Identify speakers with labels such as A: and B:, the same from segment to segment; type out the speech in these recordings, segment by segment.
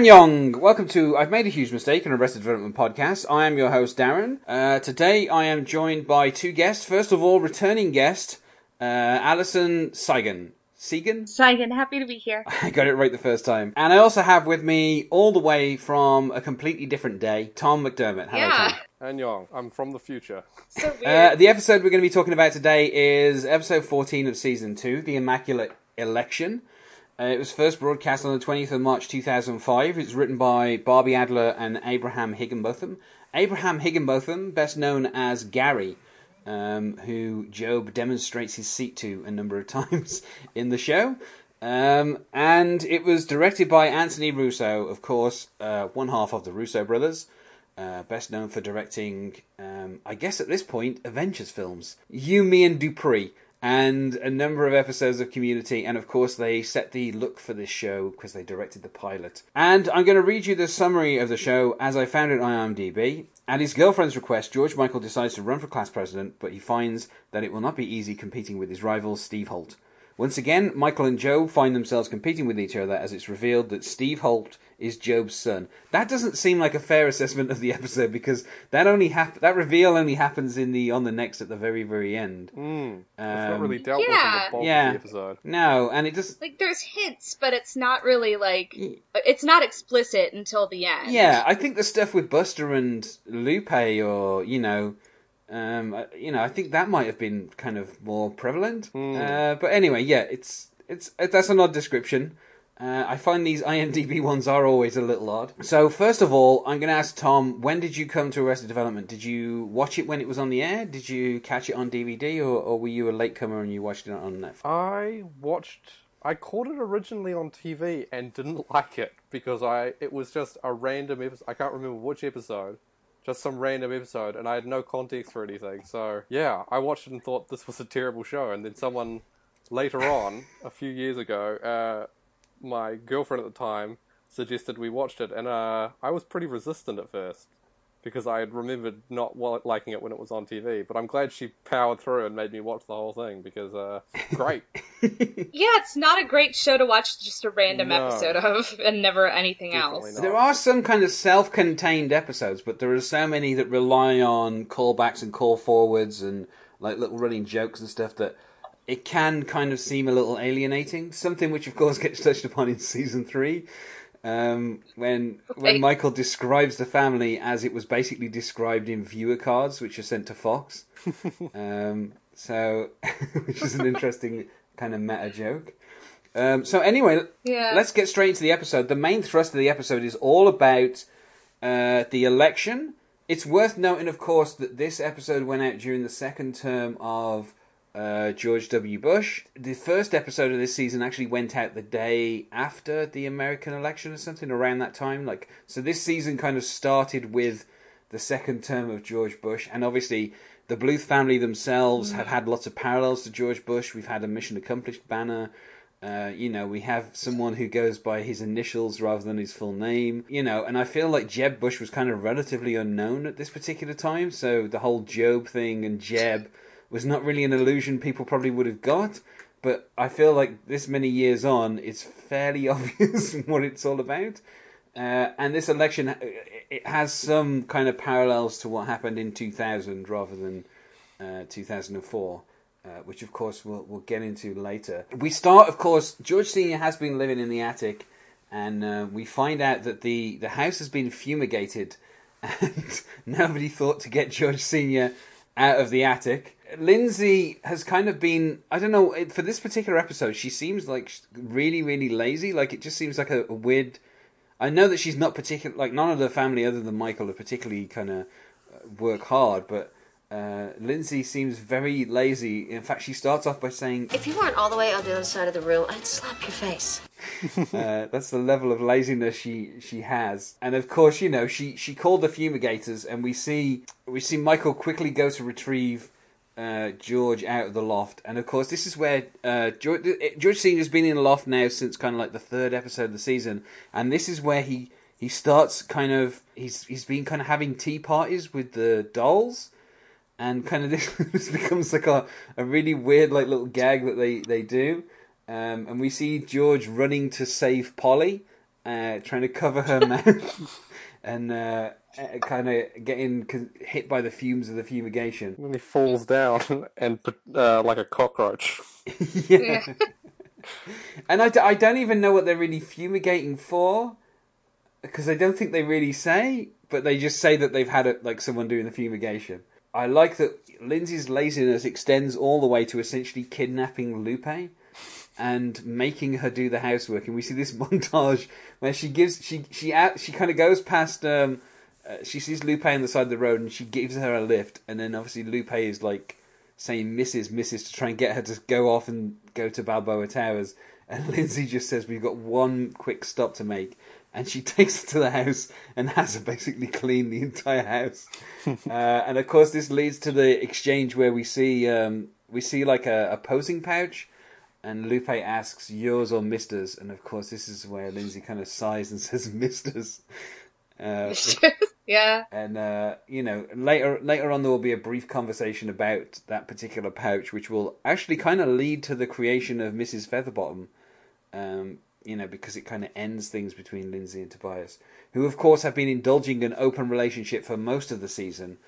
A: Annyong, welcome to I've Made a Huge Mistake, an Arrested Development podcast. I am your host, Darren. Uh, today I am joined by two guests. First of all, returning guest, uh, Alison Seigan. Segan?
B: Seigan, happy to be here.
A: I got it right the first time. And I also have with me, all the way from a completely different day, Tom McDermott. Hello,
B: Yeah.
A: Tom.
C: Annyong, I'm from the future.
B: So weird.
A: Uh, the episode we're going to be talking about today is episode 14 of season 2, The Immaculate Election. Uh, it was first broadcast on the 20th of March 2005. It's written by Barbie Adler and Abraham Higginbotham. Abraham Higginbotham, best known as Gary, um, who Gob demonstrates his seat to a number of times in the show. Um, and it was directed by Anthony Russo, of course, uh, one half of the Russo brothers. Uh, best known for directing, um, I guess at this point, Avengers films. You, Me, and Dupree, and a number of episodes of Community, and of course they set the look for this show because they directed the pilot. And I'm going to read you the summary of the show as I found it on IMDb. At his girlfriend's request, George Michael decides to run for class president, but he finds that it will not be easy competing with his rival, Steve Holt. Once again, Michael and Gob find themselves competing with each other as it's revealed that Steve Holt is Gob's son. That doesn't seem like a fair assessment of the episode because that only hap- that reveal only happens in the on the next at the very very end.
C: Mm, it's not
A: Um,
C: really dealt
B: yeah.
C: with in the bulk
A: Yeah.
C: of the episode.
A: No, and it just
B: like there's hints, but it's not really like it's not explicit until the end.
A: yeah. I think the stuff with Buster and Lupe, or you know. Um, uh, you know, I think that might have been kind of more prevalent. Uh, but anyway, yeah, it's it's it, that's an odd description. Uh, I find these IMDb ones are always a little odd. So first of all, I'm going to ask Tom, when did you come to Arrested Development? Did you watch it when it was on the air? Did you catch it on DVD, or, or were you a latecomer and you watched it on Netflix?
C: I watched. I caught it originally on TV and didn't like it because I it was just a random episode. I can't remember which episode, just some random episode, and I had no context for anything. So yeah, I watched it and thought this was a terrible show. And then someone later on, a few years ago, uh, my girlfriend at the time suggested we watched it, and uh, I was pretty resistant at first because I had remembered not liking it when it was on TV. But I'm glad she powered through and made me watch the whole thing because uh, great.
B: Yeah, it's not a great show to watch just a random
C: No.
B: episode of and never anything
C: Definitely
B: else.
C: not.
A: There are some kind of self-contained episodes, but there are so many that rely on callbacks and call forwards and like little running jokes and stuff that it can kind of seem a little alienating. Something which, of course, gets touched upon in season three, um, when when Michael describes the family as it was basically described in viewer cards, which are sent to Fox. um, so, which is an interesting kind of meta joke. Um, so anyway,
B: Yeah.
A: let's get straight into the episode. The main thrust of the episode is all about uh, the election. It's worth noting, of course, that this episode went out during the second term of uh, George W. Bush. The first episode of this season actually went out the day after the American election or something around that time. Like, so this season kind of started with the second term of George Bush, and obviously the Bluth family themselves have had lots of parallels to George Bush. We've had a mission accomplished banner. Uh, you know, we have someone who goes by his initials rather than his full name. You know, and I feel like Jeb Bush was kind of relatively unknown at this particular time, so the whole Gob thing and Jeb was not really an illusion people probably would have got. But I feel like this many years on, it's fairly obvious what it's all about. Uh, and this election, uh, it has some kind of parallels to what happened in 2000 rather than uh, 2004, uh, which of course we'll, we'll get into later. We start, of course, George Sr. has been living in the attic, and uh, we find out that the, the house has been fumigated, and nobody thought to get George Sr. out of the attic. Lindsay has kind of been, I don't know for this particular episode, she seems like really, really lazy. Like, it just seems like a, a weird. I know that she's not particular, like, none of the family other than Michael are particularly kind of work hard, but uh, Lindsay seems very lazy. In fact, she starts off by saying,
D: If you weren't all the way on the other side of the room, I'd slap your face.
A: uh, that's the level of laziness she she has. And of course, you know, she she called the fumigators, and we see we see Michael quickly go to retrieve uh, George out of the loft. And of course, this is where uh, George George Senior's been in the loft now since kind of like the third episode of the season, and this is where he he starts kind of he's he's been kind of having tea parties with the dolls. And kind of this, this becomes like a, a really weird like little gag that they, they do. Um, and we see George running to save Polly, uh, trying to cover her mouth and uh, kind of getting hit by the fumes of the fumigation.
C: And he falls down and uh, like a cockroach.
A: yeah. and I, d- I don't even know what they're really fumigating for because I don't think they really say, but they just say that they've had it like someone doing the fumigation. I like that Lindsay's laziness extends all the way to essentially kidnapping Lupe and making her do the housework. And we see this montage where she gives she she out she kind of goes past. Um, uh, she sees Lupe on the side of the road and she gives her a lift, and then obviously Lupe is like saying "Mrs. Mrs." to try and get her to go off and go to Balboa Towers. And Lindsay just says, "We've got one quick stop to make." And she takes her to the house and has her basically clean the entire house. uh, and of course, this leads to the exchange where we see um, we see like a, a posing pouch and Lupe asks yours or Mister's, and of course this is where Lindsay kind of sighs and says Mister's. Uh,
B: yeah.
A: And uh, you know, later later on there will be a brief conversation about that particular pouch, which will actually kind of lead to the creation of Mrs. Featherbottom. Um, you know, because it kind of ends things between Lindsay and Tobias, who of course have been indulging an open relationship for most of the season.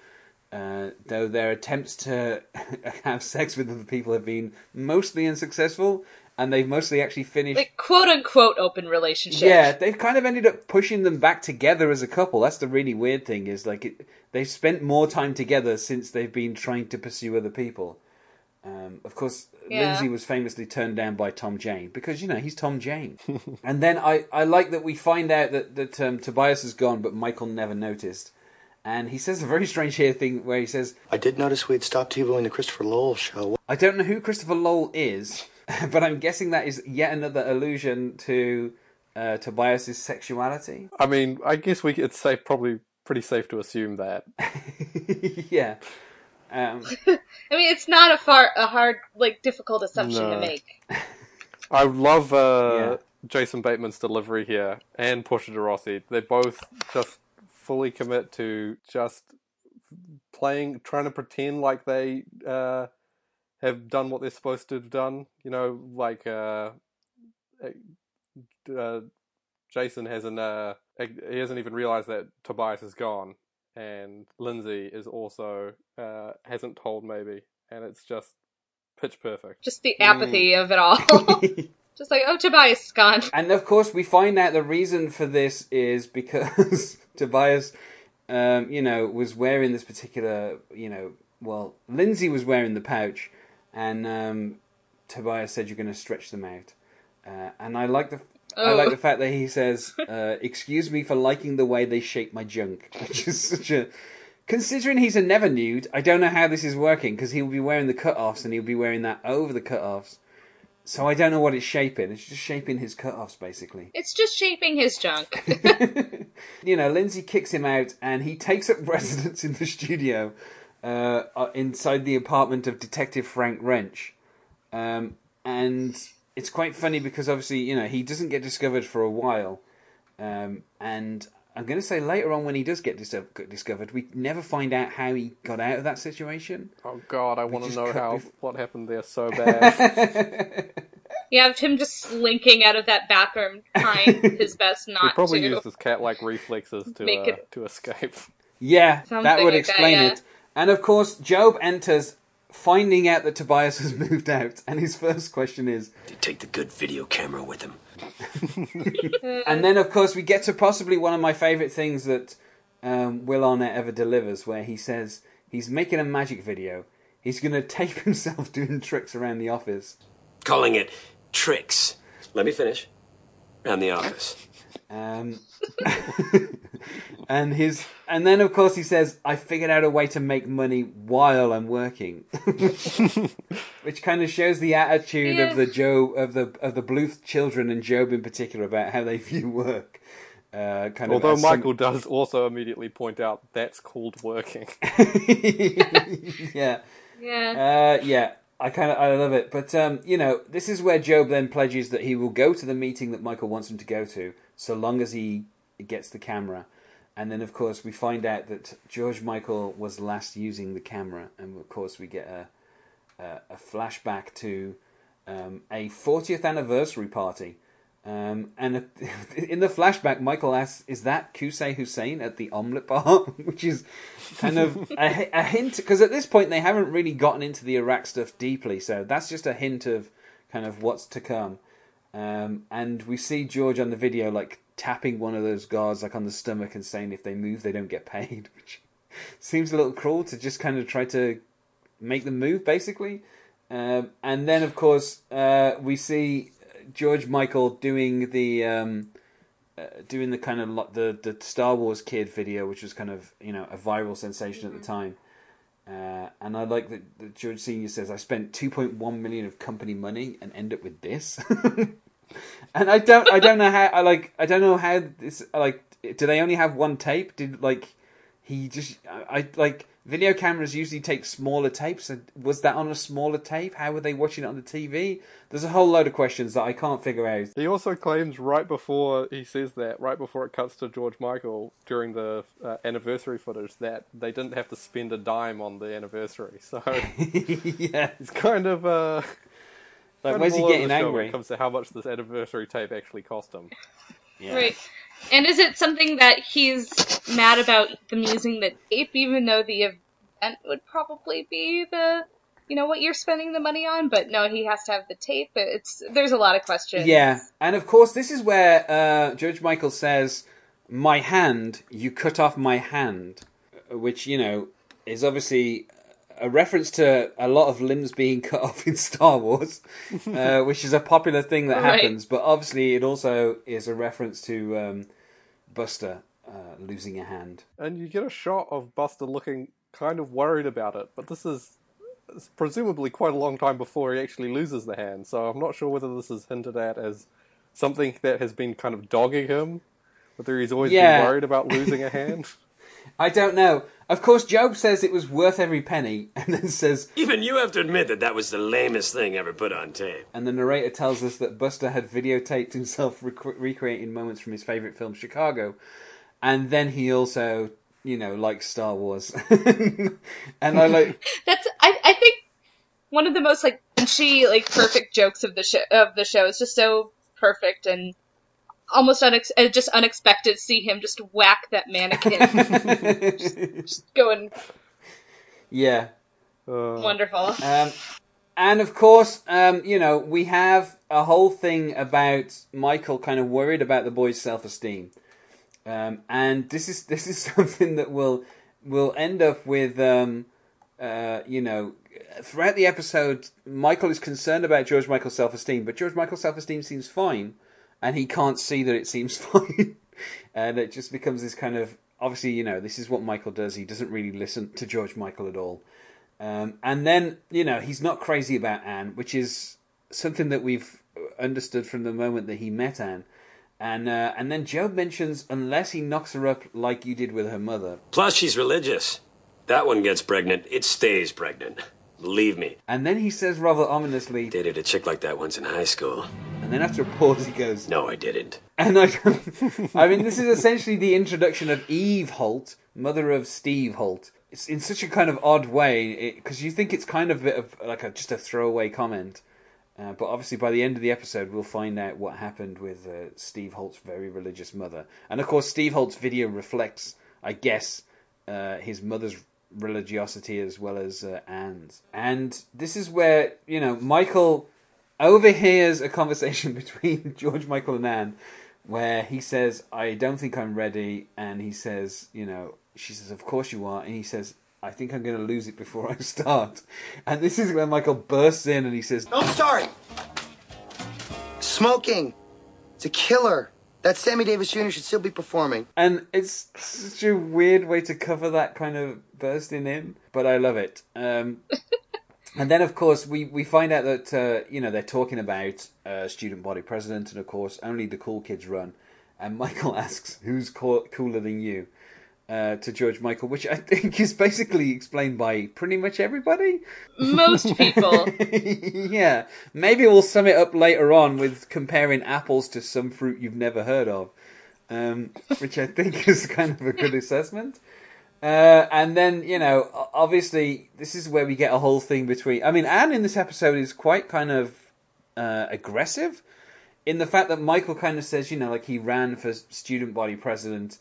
A: Uh, though their attempts to have sex with other people have been mostly unsuccessful, and they've mostly actually finished
B: like quote unquote open relationship.
A: Yeah, they've kind of ended up pushing them back together as a couple. That's the really weird thing is like it, they've spent more time together since they've been trying to pursue other people. Um, of course,
B: Yeah.
A: Lindsay was famously turned down by Tom Jane because you know he's Tom Jane. and then I, I like that we find out that that um, Tobias is gone, but Michael never noticed. And he says a very strange here thing where he says,
E: I did notice we had stopped TiVoing the Christopher Lowell show.
A: I don't know who Christopher Lowell is, but I'm guessing that is yet another allusion to uh, Tobias's sexuality.
C: I mean, I guess we it's safe, probably pretty safe to assume that.
A: yeah. Um,
B: I mean, it's not a far a hard like difficult assumption
C: No.
B: to make.
C: I love uh,
A: Yeah.
C: Jason Bateman's delivery here and Portia de Rossi. They both just fully commit to just playing, trying to pretend like they uh, have done what they're supposed to have done. You know, like uh, uh, Jason hasn't uh, he hasn't even realized that Tobias is gone, and Lindsay is also uh, hasn't told Maeby, and it's just pitch perfect.
B: Just the apathy of it all. Just like, oh, Tobias is gone.
A: and of course, we find out the reason for this is because Tobias, um, you know, was wearing this particular, you know, well, Lindsay was wearing the pouch, and um, Tobias said you're going to stretch them out. Uh, and I like the I
B: Oh.
A: like the fact that he says, uh, "Excuse me for liking the way they shape my junk," which is such a. Considering he's a never nude, I don't know how this is working because he'll be wearing the cut-offs and he'll be wearing that over the cut-offs. So I don't know what it's shaping. It's just shaping his cut-offs, basically.
B: It's just shaping his junk.
A: you know, Lindsay kicks him out and he takes up residence in the studio uh, uh, inside the apartment of Detective Frank Wrench. Um, and it's quite funny because obviously, you know, he doesn't get discovered for a while. Um, and I'm going to say later on when he does get dis- discovered, we never find out how he got out of that situation.
C: Oh God, I want to know how
A: bef-
C: what happened there so bad.
B: you have him just slinking out of that bathroom, trying his best not to.
C: he probably
B: to.
C: used his cat-like reflexes to uh,
B: it-
C: to escape.
A: Yeah, that would
B: like that,
A: explain
B: yeah.
A: it. And of course, Gob enters, finding out that Tobias has moved out, and his first question is,
E: Did he take the good video camera with him.
A: and then of course we get to possibly one of my favourite things that um, Will Arnett ever delivers, where he says he's making a magic video. He's going to tape himself doing tricks around the office.
E: Calling it tricks. Let me finish. Around the office.
A: Um, and his, and then of course he says, "I figured out a way to make money while I'm working," which kind of shows the attitude
B: Yeah.
A: of the Job of the of the Bluth children and Gob in particular about how they view work. Uh, kind
C: Although
A: of as some-
C: Michael does also immediately point out that's called working.
A: yeah,
B: yeah.
A: uh, yeah. I kind of I love it, but um, you know, this is where Gob then pledges that he will go to the meeting that Michael wants him to go to, so long as he gets the camera. And then, of course, we find out that George Michael was last using the camera, and of course, we get a a, a flashback to um, a 40th anniversary party Um, and in the flashback, Michael asks, "Is that Qusay Hussein at the omelet bar?" Which is kind of a, a hint because at this point they haven't really gotten into the Iraq stuff deeply, so that's just a hint of kind of what's to come. Um, and we see George on the video like tapping one of those guards like on the stomach and saying if they move they don't get paid, which seems a little cruel to just kind of try to make them move basically. Um, and then of course uh, we see George Michael doing the um, uh, doing the kind of lo- the the Star Wars kid video, which was kind of you know a viral sensation at the time. Uh, and I like that, that George Senior says, "I spent 2.1 million of company money and end up with this." and I don't, I don't know how. I like, I don't know how this. Like, do they only have one tape? Did like he just? I, I like video cameras usually take smaller tapes. And was that on a smaller tape? How were they watching it on the TV? There's a whole load of questions that I can't figure out.
C: He also claims right before he says that, right before it cuts to George Michael during the uh, anniversary footage, that they didn't have to spend a dime on the anniversary. So
A: yeah,
C: it's kind of uh,
A: like
C: kind
A: where's
C: of
A: he
C: all
A: getting
C: the show when
A: angry?
C: it comes to how much this anniversary tape actually cost him.
A: Yeah.
B: Right. And is it something that he's mad about them using the tape, even though the event would probably be the, you know, what you're spending the money on? But no, he has to have the tape. It's there's a lot of questions.
A: Yeah, and of course, this is where uh, George Michael says, "My hand, you cut off my hand," which you know is obviously a reference to a lot of limbs being cut off in Star Wars, uh, which is a popular thing that
B: Right.
A: happens. But obviously, it also is a reference to um, Buster uh, losing a hand.
C: And you get a shot of Buster looking kind of worried about it, but this is presumably quite a long time before he actually loses the hand, so I'm not sure whether this is hinted at as something that has been kind of dogging him, whether he's always
A: Yeah.
C: been worried about losing a hand.
A: I don't know. Of course, Gob says it was worth every penny, and then says,
E: Even you have to admit that that was the lamest thing ever put on tape.
A: And the narrator tells us that Buster had videotaped himself rec- recreating moments from his favorite film, Chicago. And then he also, you know, likes Star Wars. and I like,
B: That's I I think one of the most like punchy, like perfect jokes of the show of the show. It's just so perfect and almost unex- uh, just unexpected to see him just whack that mannequin, just going
A: yeah.
C: Uh,
B: wonderful.
A: Um, and of course, um, you know, we have a whole thing about Michael kind of worried about the boy's self-esteem. Um, and this is this is something that will will end up with um, uh, you know throughout the episode Michael is concerned about George Michael's self-esteem but George Michael's self-esteem seems fine and he can't see that it seems fine and it just becomes this kind of obviously you know this is what Michael does he doesn't really listen to George Michael at all um, and then you know he's not crazy about Anne which is something that we've understood from the moment that he met Anne and uh, and then Gob mentions unless he knocks her up like you did with her mother.
E: Plus, she's religious. That one gets pregnant, it stays pregnant. Believe me.
A: And then he says rather ominously,
E: Dated a chick like that once in high school.
A: and then after a pause he goes,
E: No, I didn't.
A: and I, I mean this is essentially the introduction of Eve Holt, mother of Steve Holt. It's in such a kind of odd way because you think it's kind of a bit of like a just a throwaway comment. Uh, but obviously, by the end of the episode, we'll find out what happened with uh, Steve Holt's very religious mother. And of course, Steve Holt's video reflects, I guess, uh, his mother's religiosity as well as uh, Anne's. And this is where, you know, Michael overhears a conversation between George Michael and Anne where he says, I don't think I'm ready. And he says, you know, she says, Of course you are. And he says, I think I'm going to lose it before I start. And this is where Michael bursts in and he says,
F: I'm sorry. Smoking. It's a killer. That Sammy Davis Jr. should still be performing.
A: And it's such a weird way to cover that kind of bursting in, but I love it. Um, and then, of course, we, we find out that uh, you know they're talking about uh, student body president, and of course, only the cool kids run. And Michael asks, "Who's co- cooler than you?" Uh, to George Michael, which I think is basically explained by pretty much everybody.
B: Most people.
A: yeah, maybe we'll sum it up later on with comparing apples to some fruit you've never heard of, um, which I think is kind of a good assessment. Uh, and then you know, obviously, this is where we get a whole thing between. I mean, Anne in this episode is quite kind of uh, aggressive in the fact that Michael kind of says, you know, like he ran for student body president,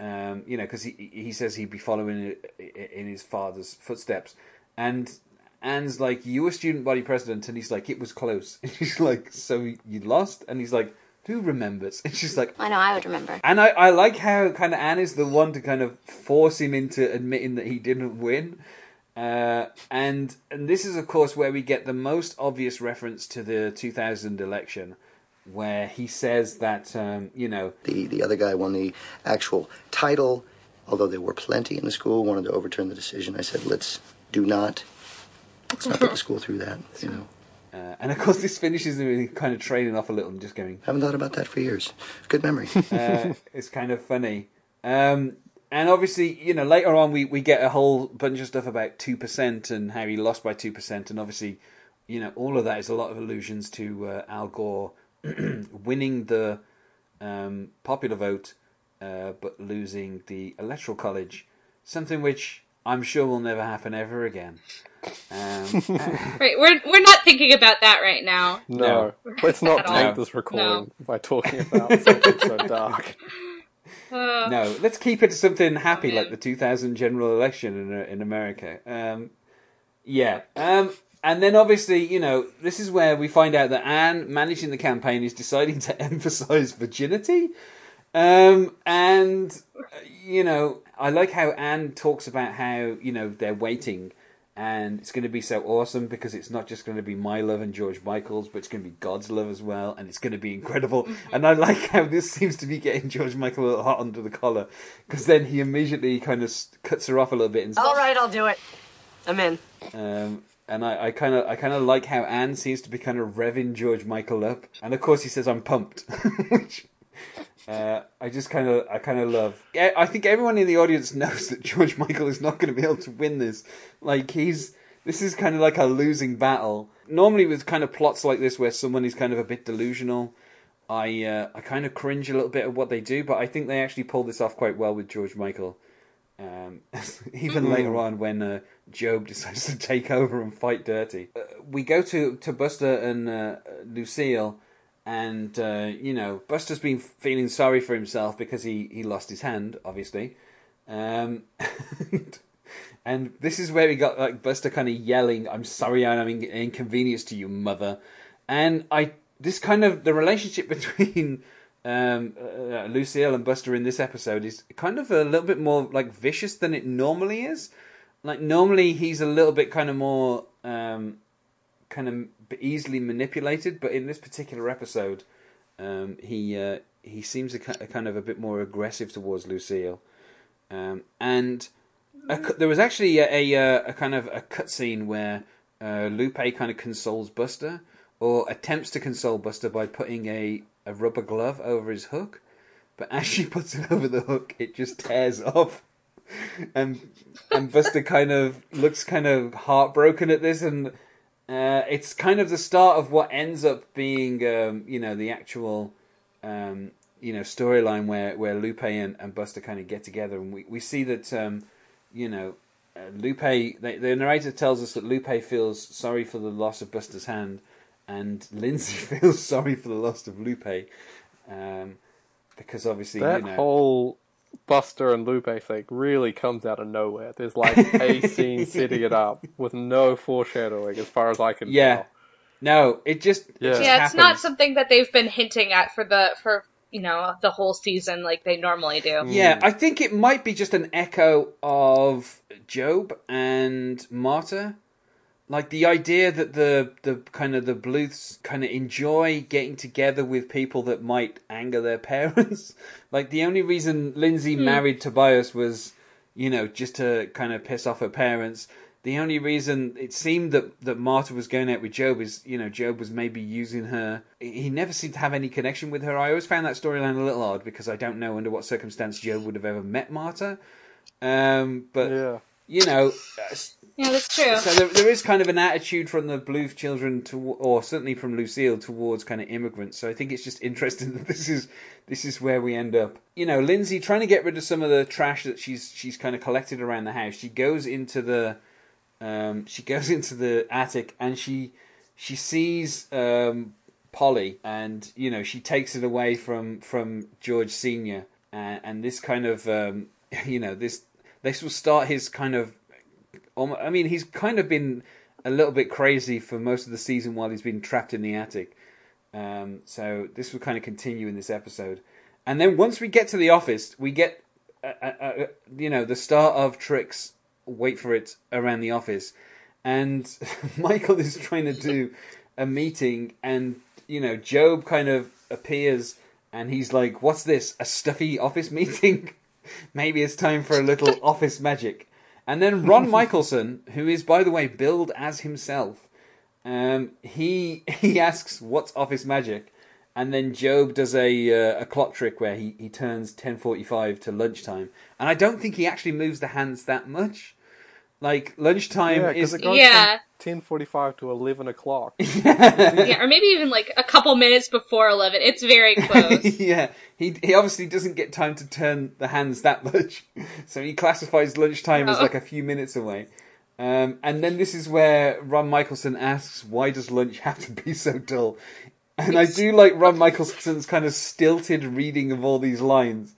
A: um, you know, because he he says he'd be following in his father's footsteps, and Anne's like, "You were student body president," and he's like, "It was close." And she's like, "So you lost?" And he's like, "Who remembers?" And she's like,
D: I know, I would remember.
A: and I, I like how kind of Anne is the one to kind of force him into admitting that he didn't win. Uh, and and this is of course where we get the most obvious reference to the 2000 election, where he says that um, you know
F: The, the other guy won the actual title, although there were plenty in the school wanted to overturn the decision. I said, let's do not. Let's not put the school through that, you know.
A: uh, and of course this finishes him kind of trailing off a little and just going
F: Haven't thought about that for years. Good memory.
A: uh, it's kind of funny. Um, and obviously, you know, later on we, we get a whole bunch of stuff about two percent and how he lost by two percent, and obviously, you know, all of that is a lot of allusions to uh, Al Gore winning the um, popular vote, uh, but losing the electoral college, something which I'm sure will never happen ever again. Um,
B: Right, we're we're not thinking about that right now.
C: No, let's not
B: At all.
C: take this recording by talking about something so dark.
B: Uh,
A: No, let's keep it to something happy
B: man.
A: like the 2000 general election in uh, in America. Um, yeah, um, and then obviously, you know, this is where we find out that Anne, managing the campaign, is deciding to emphasize virginity. Um, and you know, I like how Anne talks about how you know they're waiting. And it's going to be so awesome because it's not just going to be my love and George Michael's, but it's going to be God's love as well, and it's going to be incredible. and I like how this seems to be getting George Michael a little hot under the collar, because then he immediately kind of cuts her off a little bit and says,
G: All right, I'll do it. I'm in.
A: um, and I kind of, I kind of like how Anne seems to be kind of revving George Michael up, and of course he says, "I'm pumped," which uh, I just kind of, I kind of love. I think everyone in the audience knows that George Michael is not going to be able to win this. Like he's, this is kind of like a losing battle. Normally, with kind of plots like this, where someone is kind of a bit delusional, I, uh, I kind of cringe a little bit at what they do, but I think they actually pull this off quite well with George Michael. Um, even later on, when uh, Gob decides to take over and fight dirty, uh, we go to to Buster and uh, Lucille, and uh, you know Buster's been feeling sorry for himself because he he lost his hand, obviously, um, and this is where we got like Buster kind of yelling, "I'm sorry, I'm in- inconvenience to you, mother," and I this kind of the relationship between um, uh, Lucille and Buster in this episode is kind of a little bit more like vicious than it normally is. Like normally he's a little bit kind of more um, kind of easily manipulated, but in this particular episode, um, he uh, he seems a, a kind of a bit more aggressive towards Lucille, um, and a, there was actually a, a, uh, a kind of a cutscene where uh, Lupe kind of consoles Buster or attempts to console Buster by putting a, a rubber glove over his hook, but as she puts it over the hook, it just tears off. And and Buster kind of looks kind of heartbroken at this, and uh, it's kind of the start of what ends up being, um, you know, the actual, um, you know, storyline where where Lupe and, and Buster kind of get together, and we we see that, um, you know, uh, Lupe. The, the narrator tells us that Lupe feels sorry for the loss of Buster's hand, and Lindsay feels sorry for the loss of Lupe, um, because obviously
C: That
A: you know.
C: whole Buster and Lupe thing really comes out of nowhere. There's like a scene setting it up with no foreshadowing, as far as I can
A: Yeah.
C: tell.
A: No, it just it
C: Yeah.
A: just
B: yeah, it's not something that they've been hinting at for the for you know the whole season like they normally do.
A: Yeah, I think it might be just an echo of Gob and Marta. Like the idea that the the kind of the Bluths kind of enjoy getting together with people that might anger their parents. like the only reason Lindsay married Tobias was, you know, just to kind of piss off her parents. The only reason it seemed that, that Marta was going out with Gob is, you know, Gob was maybe using her. He never seemed to have any connection with her. I always found that storyline a little odd because I don't know under what circumstance Gob would have ever met Marta. Um, but
C: Yeah.
A: you know, uh,
B: Yeah, that's true.
A: so there, there is kind of an attitude from the Bluth children to, or certainly from Lucille towards kind of immigrants. So I think it's just interesting that this is this is where we end up. You know, Lindsay trying to get rid of some of the trash that she's she's kind of collected around the house. She goes into the um, she goes into the attic and she she sees um, Polly, and you know she takes it away from from George Senior, and, and this kind of um, you know this this will start his kind of. I mean, he's kind of been a little bit crazy for most of the season while he's been trapped in the attic. Um, so this will kind of continue in this episode, and then once we get to the office, we get uh, uh, uh, you know the start of tricks. Wait for it around the office, and Michael is trying to do a meeting, and you know Gob kind of appears, and he's like, "What's this? A stuffy office meeting? Maybe it's time for a little office magic." And then Ron Michelson, who is by the way billed as himself, um, he he asks, "What's office magic?" And then Gob does a uh, a clock trick where he, he turns ten forty five to lunchtime, and I don't think he actually moves the hands that much. Like lunchtime
C: Yeah,
A: is
C: it goes
B: Yeah.
C: ten forty-five to eleven o'clock.
B: yeah, or maybe even like a couple minutes before eleven. It's very close.
A: yeah, he he obviously doesn't get time to turn the hands that much, so he classifies lunchtime as
B: Oh.
A: like a few minutes away. Um, and then this is where Ron Michelson asks, "Why does lunch have to be so dull?" And I do like Ron Michelson's kind of stilted reading of all these lines.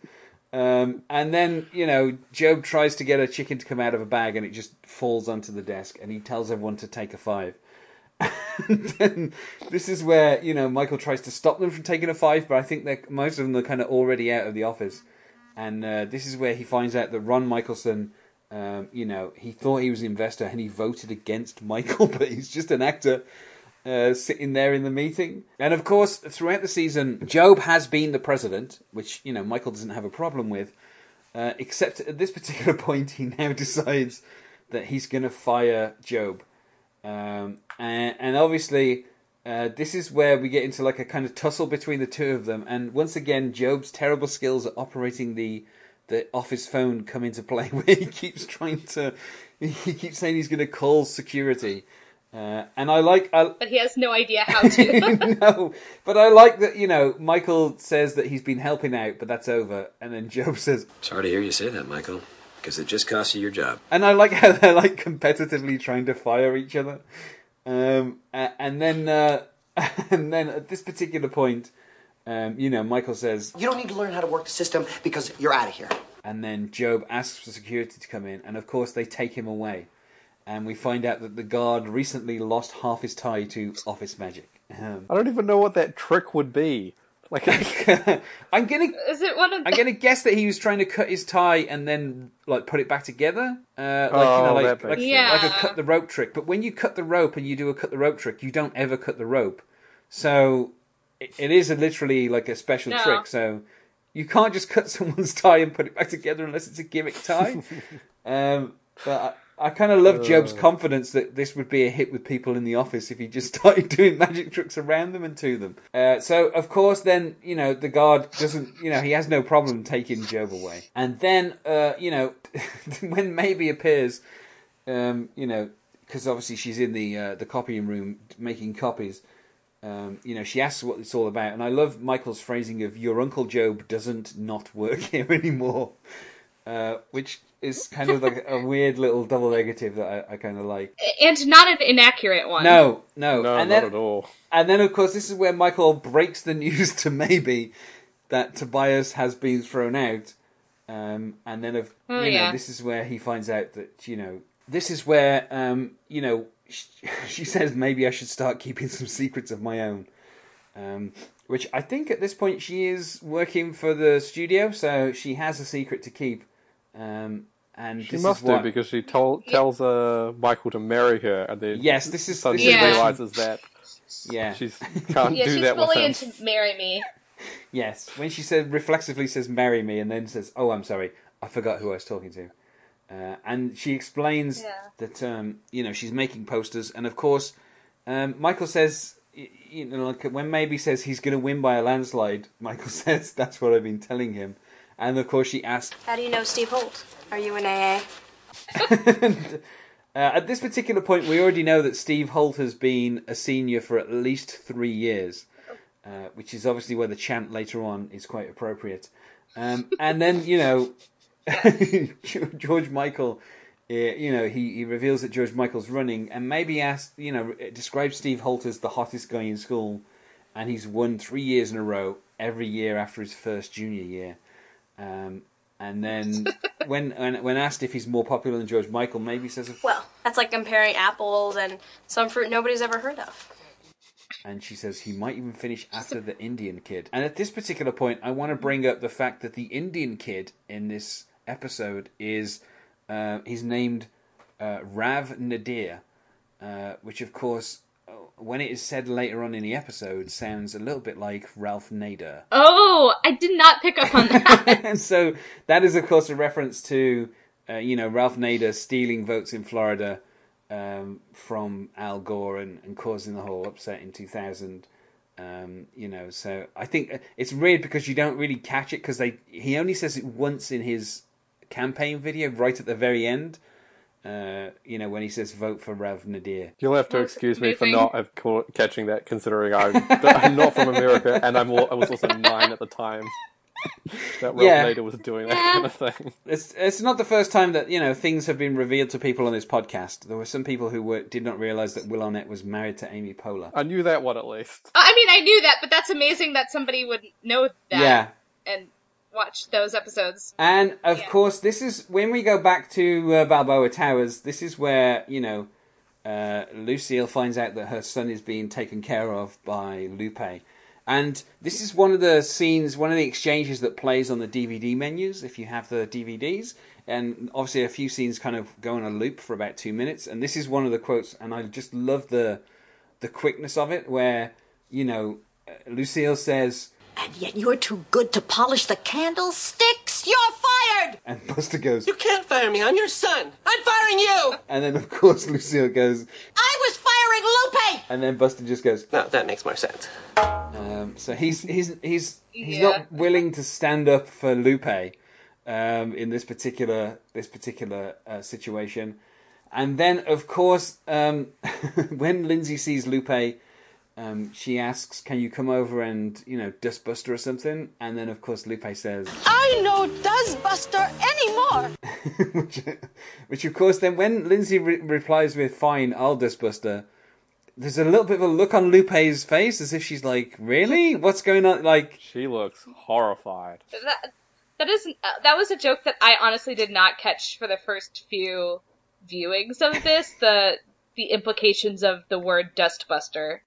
A: Um, and then you know, Gob tries to get a chicken to come out of a bag, and it just falls onto the desk, and he tells everyone to take a five. And this is where you know Michael tries to stop them from taking a five, but I think that most of them are kind of already out of the office. And uh, this is where he finds out that Ron Michelson, um, you know, he thought he was an investor and he voted against Michael, but he's just an actor uh, sitting there in the meeting. And of course, throughout the season, Gob has been the president, which you know Michael doesn't have a problem with. Uh, except at this particular point, he now decides that he's going to fire Gob. Um, and, and obviously, uh, this is where we get into like a kind of tussle between the two of them. And once again, Gob's terrible skills at operating the the office phone come into play, where he keeps trying to, he keeps saying he's going to call security. Uh, and I like, I,
B: but he has no idea how to.
A: no, but I like that you know Michael says that he's been helping out, but that's over, and then Gob says,
E: Sorry to hear you say that, Michael, because it just cost you your job.
A: and I like how they're like competitively trying to fire each other, um, and then uh, and then at this particular point, um, you know, Michael says,
F: You don't need to learn how to work the system because you're out of here.
A: and then Gob asks for security to come in, and of course they take him away, and we find out that the guard recently lost half his tie to office magic. Um,
C: I don't even know what that trick would be. Like,
A: I'm gonna
B: Is it one of?
A: I'm gonna guess that he was trying to cut his tie and then like put it back together, uh, like you
C: Oh,
A: know, like
C: that makes
A: like,
B: sense. Yeah.
A: like a cut the rope trick. But when you cut the rope and you do a cut the rope trick, you don't ever cut the rope. So it, it is a, literally like a special
B: No.
A: trick. So you can't just cut someone's tie and put it back together unless it's a gimmick tie. um, but I, I kind of love Gob's confidence that this would be a hit with people in the office if he just started doing magic tricks around them and to them. Uh, so of course, then you know the guard doesn't, you know, he has no problem taking Gob away. And then, uh, you know, when Maeby appears, um, you know, because obviously she's in the uh, the copying room making copies. Um, you know, she asks what it's all about, and I love Michael's phrasing of "Your Uncle Gob doesn't not work here anymore," uh, which is kind of like a weird little double negative that I, I kind of like.
B: and not an inaccurate one.
A: No, no,
C: no,
A: and
C: not
A: then
C: at all.
A: and then of course this is where Michael breaks the news to Maeby that Tobias has been thrown out, um, and then of
B: Oh,
A: you know
B: yeah.
A: this is where he finds out that you know this is where um, you know she, she says maybe I should start keeping some secrets of my own, um, which I think at this point she is working for the studio, so she has a secret to keep. Um, and
C: She
A: this
C: must
A: is what,
C: do because she told tells uh, Michael to marry her, and then
A: Yes, this is-
C: suddenly
A: this
B: is-
C: realizes that
A: yeah,
C: she's can't
B: Yeah,
C: do
B: she's
C: that with
B: fully
C: him.
B: into marry me.
A: Yes, when she said reflexively says "marry me" and then says, "Oh, I'm sorry, I forgot who I was talking to," uh, and she explains
B: Yeah.
A: that um, you know she's making posters, and of course, um, Michael says, you know, like when Maeby says he's going to win by a landslide, Michael says that's what I've been telling him, and of course she asks,
D: How do you know Steve Holt? Are you an AA?
A: and, uh, at this particular point, we already know that Steve Holt has been a senior for at least three years, uh, which is obviously where the chant later on is quite appropriate. Um, and then, you know, George Michael, uh, you know, he, he reveals that George Michael's running and Maeby asks, you know, describes Steve Holt as the hottest guy in school. and he's won three years in a row, every year after his first junior year. Um, and then when, when when asked if he's more popular than George Michael, Maeby says,
D: Well, that's like comparing apples and some fruit nobody's ever heard of.
A: and she says he might even finish after the Indian kid. And at this particular point, I want to bring up the fact that the Indian kid in this episode is uh, he's named uh, Rav Nadir, uh, which of course, when it is said later on in the episode, sounds a little bit like Ralph Nader.
B: Oh, I did not pick up on that.
A: and so that is, of course, a reference to uh, you know Ralph Nader stealing votes in Florida um, from Al Gore and, and causing the whole upset in 2000. Um, you know, so I think uh, it's weird because you don't really catch it because they he only says it once in his campaign video, right at the very end. Uh, you know, when he says vote for Rev Nadir.
C: You'll have to
B: Well,
C: excuse me for not have caught, catching that, considering I'm, I'm not from America and I'm I was also nine at the time that Ralph
A: Yeah.
C: Nader was doing that kind of thing.
A: It's it's not the first time that you know things have been revealed to people on this podcast. There were some people who were, did not realize that Will Arnett was married to Amy Poehler.
C: I knew that one at least.
B: I mean, I knew that, but that's amazing that somebody would know that
A: Yeah,
B: and watch those episodes.
A: And of
B: Yeah.
A: course, this is when we go back to uh, Balboa Towers. This is where you know uh, Lucille finds out that her son is being taken care of by Lupe, and this is one of the scenes, one of the exchanges that plays on the DVD menus if you have the DVDs. And obviously, a few scenes kind of go on a loop for about two minutes. And this is one of the quotes, and I just love the the quickness of it, where you know uh, Lucille says.
H: And yet you're too good to polish the candlesticks. You're fired.
A: And Buster goes,
E: You can't fire me. I'm your son. I'm firing you.
A: and then of course Lucille goes,
H: I was firing Lupe.
A: and then Buster just goes.
E: No, that makes more sense.
A: Um, so he's he's he's he's
B: Yeah.
A: not willing to stand up for Lupe um, in this particular this particular uh, situation. And then, of course, um, when Lindsay sees Lupe, um, she asks, "Can you come over and you know dustbuster or something?" And then, of course, Lupe says,
H: I know does Buster anymore.
A: which, which of course, then when Lindsay re- replies with "Fine, I'll dustbuster," there's a little bit of a look on Lupe's face as if she's like, "Really? What's going on?" Like,
C: She looks horrified.
B: That that is uh, that was a joke that I honestly did not catch for the first few viewings of this. The the implications of the word dustbuster.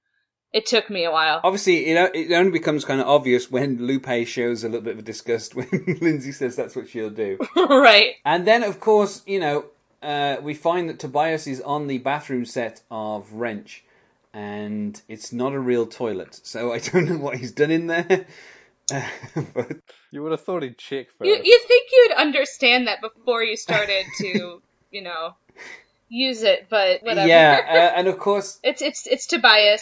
B: It took me a while.
A: obviously it, it only becomes kind of obvious when Lupe shows a little bit of disgust when Lindsay says that's what she'll do.
B: right.
A: And then, of course, you know, uh, we find that Tobias is on the bathroom set of Wrench, and it's not a real toilet. So I don't know what he's done in there. But
C: You would have thought he'd check first.
B: You you think you'd understand that before you started to you know use it, but whatever.
A: yeah, uh, and of course,
B: it's it's it's Tobias.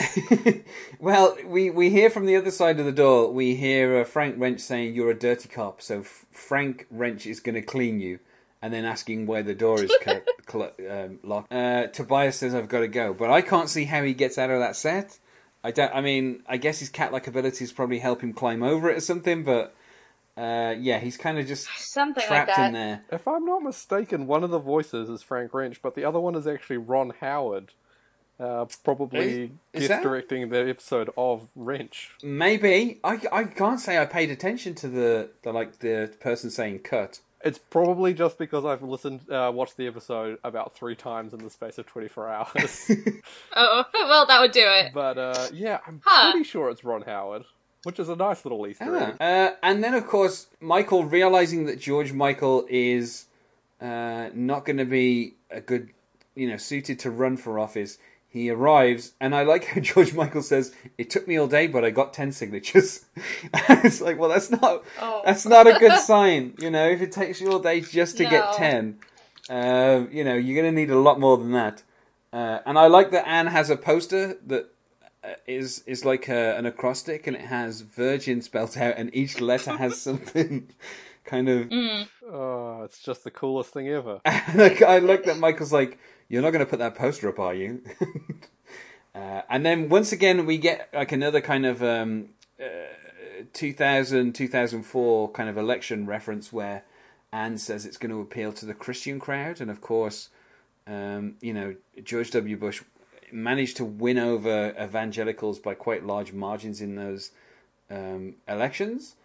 A: well, we, we hear from the other side of the door, we hear uh, Frank Wrench saying, You're a dirty cop, so F- Frank Wrench is going to clean you, and then asking why the door is cl- cl- um, locked. Uh, Tobias says, I've got to go, but I can't see how he gets out of that set. I don't. I mean, I guess his cat-like abilities probably help him climb over it or something, but uh, yeah, he's kind of just
B: Something like
A: trapped
B: that.
A: in there.
C: If I'm not mistaken, one of the voices is Frank Wrench, but the other one is actually Ron Howard, uh, probably
A: Is- is
C: guest
A: that-
C: directing the episode of Wrench.
A: Maybe I, I can't say I paid attention to the, the like the person saying cut.
C: It's probably just because I've listened, uh, watched the episode about three times in the space of 24 hours.
B: Oh well, that would do it.
C: but uh, yeah, I'm
B: Huh.
C: pretty sure it's Ron Howard, which is a nice little Easter egg.
A: Uh, and then, of course, Michael realizing that George Michael is uh, not going to be a good, you know, suited to run for office. He arrives, and I like how George Michael says, "It took me all day, but I got ten signatures." it's like, well, that's not
B: Oh.
A: that's not a good sign, you know. If it takes you all day just to get ten, uh, you know, you're going to need a lot more than that. Uh, and I like that Anne has a poster that is is like a, an acrostic, and it has Virgin spelt out, and each letter has something kind of.
C: Oh, it's just the coolest thing ever.
A: And I, I like that Michael's like, "You're not going to put that poster up, are you?" uh, and then once again, we get like another kind of um, uh, 2000 2004 kind of election reference where Anne says it's going to appeal to the Christian crowd, and of course, um, you know, George W. Bush managed to win over evangelicals by quite large margins in those um, elections.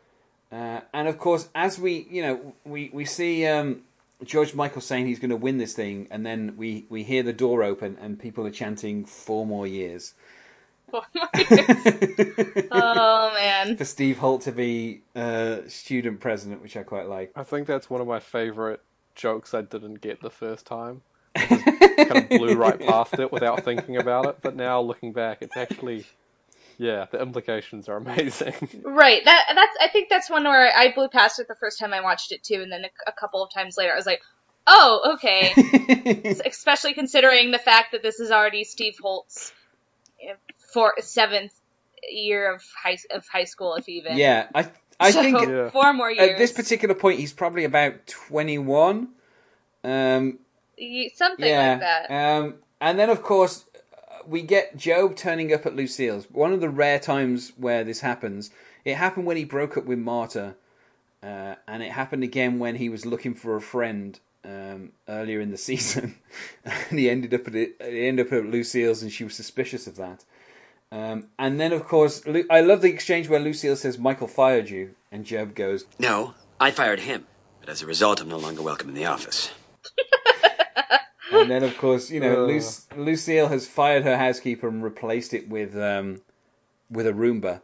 A: Uh, and of course, as we, you know, we we see um, George Michael saying he's going to win this thing, and then we we hear the door open and people are chanting four more years
B: oh man.
A: for Steve Holt to be uh, student president, which I quite like.
C: I think that's one of my favorite jokes I didn't get the first time. I just kind of blew right past it without thinking about it. But now looking back, it's actually, yeah, the implications are amazing.
B: Right. That that's. I think that's one where I blew past it the first time I watched it too, and then a, a couple of times later I was like, "Oh, okay." Especially considering the fact that this is already Steve Holt's uh, for seventh year of high of high school, if even.
A: Yeah, I I
B: So,
A: think
C: Yeah.
B: four more years.
A: at this particular point he's probably about twenty one. Um,
B: Y- something
A: yeah,
B: like that.
A: Um, and then of course uh, we get Gob turning up at Lucille's. One of the rare times where this happens. It happened when he broke up with Marta, uh, and it happened again when he was looking for a friend um, earlier in the season, and he ended up at it, he ended up at Lucille's, and she was suspicious of that. Um, and then, of course, Lu- I love the exchange where Lucille says, "Michael fired you," and Gob goes,
E: No, I fired him. But as a result, I'm no longer welcome in the office.
A: And then, of course, you know,
C: Uh.
A: Luc- Lucille has fired her housekeeper and replaced it with um, with a Roomba,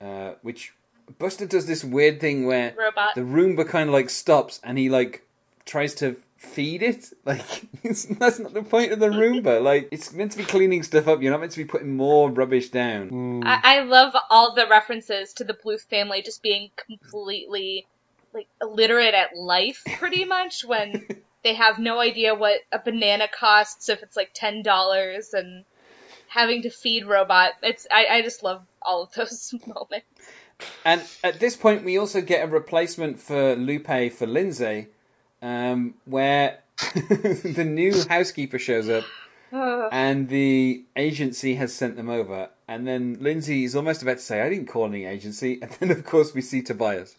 A: uh, which Buster does this weird thing where
B: Robot.
A: the Roomba kind of like stops and he like tries to feed it. Like it's, that's not the point of the Roomba. Like it's meant to be cleaning stuff up. You're not meant to be putting more rubbish down.
B: I, I love all the references to the Bluth family just being completely like illiterate at life, pretty much. When they have no idea what a banana costs if it's like ten dollars, and having to feed robot. It's I, I just love all of those moments.
A: And at this point, we also get a replacement for Lupe for Lindsay, um, where the new housekeeper shows up, and the agency has sent them over. And then Lindsay is almost about to say, "I didn't call any agency," and then of course we see Tobias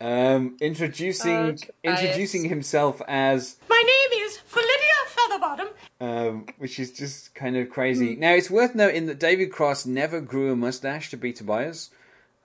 A: um, introducing
B: Oh,
A: introducing himself as
G: My name is Lydia Featherbottom.
A: um, which is just kind of crazy. Now, it's worth noting that David Cross never grew a mustache to be Tobias,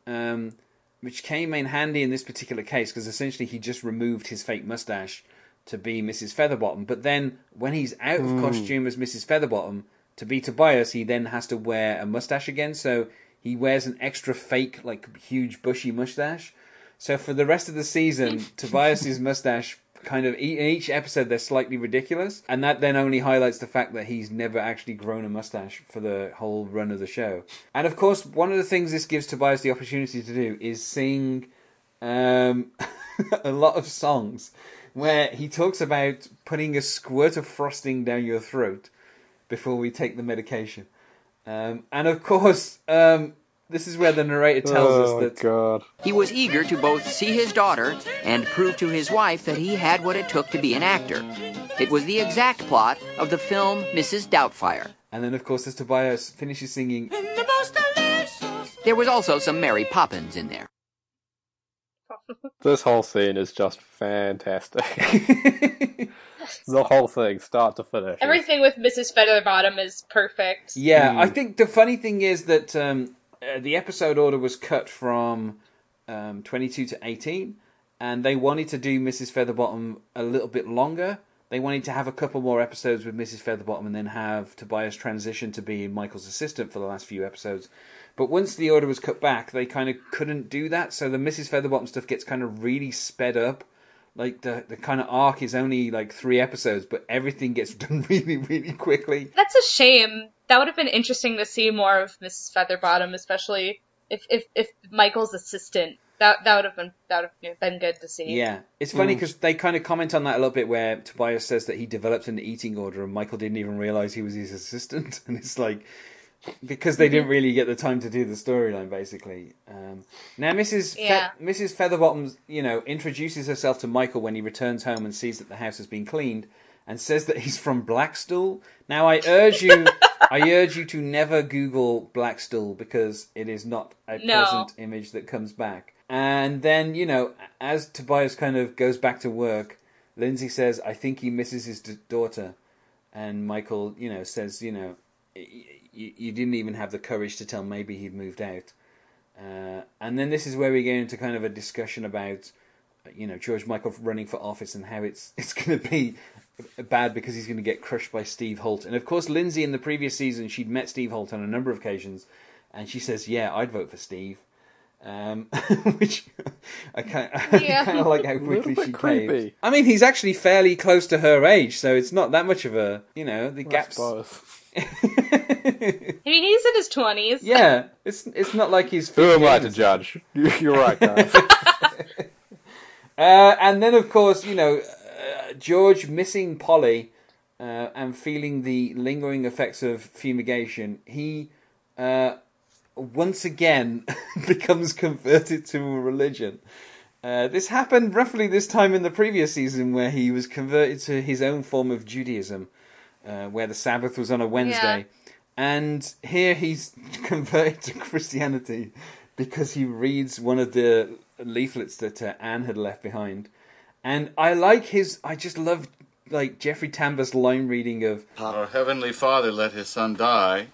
A: um, which came in handy in this particular case because essentially he just removed his fake mustache to be Mrs. Featherbottom. But then, when he's out of costume as Mrs. Featherbottom to be Tobias, he then has to wear a mustache again. So he wears an extra fake, like huge bushy mustache. So for the rest of the season, Tobias's mustache kind of in each episode they're slightly ridiculous, and that then only highlights the fact that he's never actually grown a mustache for the whole run of the show. And of course, one of the things this gives Tobias the opportunity to do is sing um, a lot of songs where he talks about putting a squirt of frosting down your throat before we take the medication. Um, and of course, um, this is where the narrator tells
C: oh
A: us that
C: god.
I: He was eager to both see his daughter and prove to his wife that he had what it took to be an actor. It was the exact plot of the film Mrs. Doubtfire.
A: And then, of course, as Tobias finishes singing,
G: The most delicious.
I: There was also some Mary Poppins in there.
C: This whole scene is just fantastic. the whole thing, start to finish.
B: Everything with Mrs. Featherbottom is perfect.
A: yeah, I think the funny thing is that um, uh, the episode order was cut from um, 22 to 18, and they wanted to do Mrs. Featherbottom a little bit longer. They wanted to have a couple more episodes with Mrs. Featherbottom and then have Tobias transition to being Michael's assistant for the last few episodes. But once the order was cut back, they kind of couldn't do that, so the Mrs. Featherbottom stuff gets kind of really sped up. Like the the kind of arc is only like three episodes, but everything gets done really, really quickly.
B: That's a shame. That would have been interesting to see more of Mrs. Featherbottom, especially if if, if Michael's assistant. That that would have been that would have been good to see.
A: Yeah, it's funny hmm. because they kind of comment on that a little bit, where Tobias says that he developed an eating order, and Michael didn't even realize he was his assistant, and it's like because they didn't really get the time to do the storyline, basically. Um, now, Mrs. Fe- Mrs. Featherbottom, you know, introduces herself to Michael when he returns home and sees that the house has been cleaned, and says that he's from Blackstool. Now, I urge you, I urge you to never Google Blackstool because it is not a
B: No.
A: pleasant image that comes back. And then, you know, as Tobias kind of goes back to work, Lindsay says, I think he misses his d- daughter. And Michael, you know, says, you know, you, you didn't even have the courage to tell Maeby he'd moved out. Uh, and then this is where we get into kind of a discussion about, you know, George Michael running for office and how it's it's going to be bad because he's going to get crushed by Steve Holt. And of course, Lindsay in the previous season she'd met Steve Holt on a number of occasions, and she says, "Yeah, I'd vote for Steve." Um, which I kind,
B: Yeah.
A: kind of like how quickly she
C: creepy.
A: caved. I mean, he's actually fairly close to her age, so it's not that much of a you know the
C: I
A: gaps.
C: Suppose.
B: I mean, he's in his twenties.
A: Yeah, it's it's not like he's.
C: Who am I to judge? You're right, guys.
A: Uh, and then, of course, you know, uh, George missing Polly uh, and feeling the lingering effects of fumigation, he uh, once again becomes converted to a religion. Uh, this happened roughly this time in the previous season, where he was converted to his own form of Judaism, uh, where the Sabbath was on a Wednesday. And here he's converted to Christianity because he reads one of the leaflets that uh, Anne had left behind. And I like his. I just love like Jeffrey Tambor's line reading of
J: Our Heavenly Father let His Son die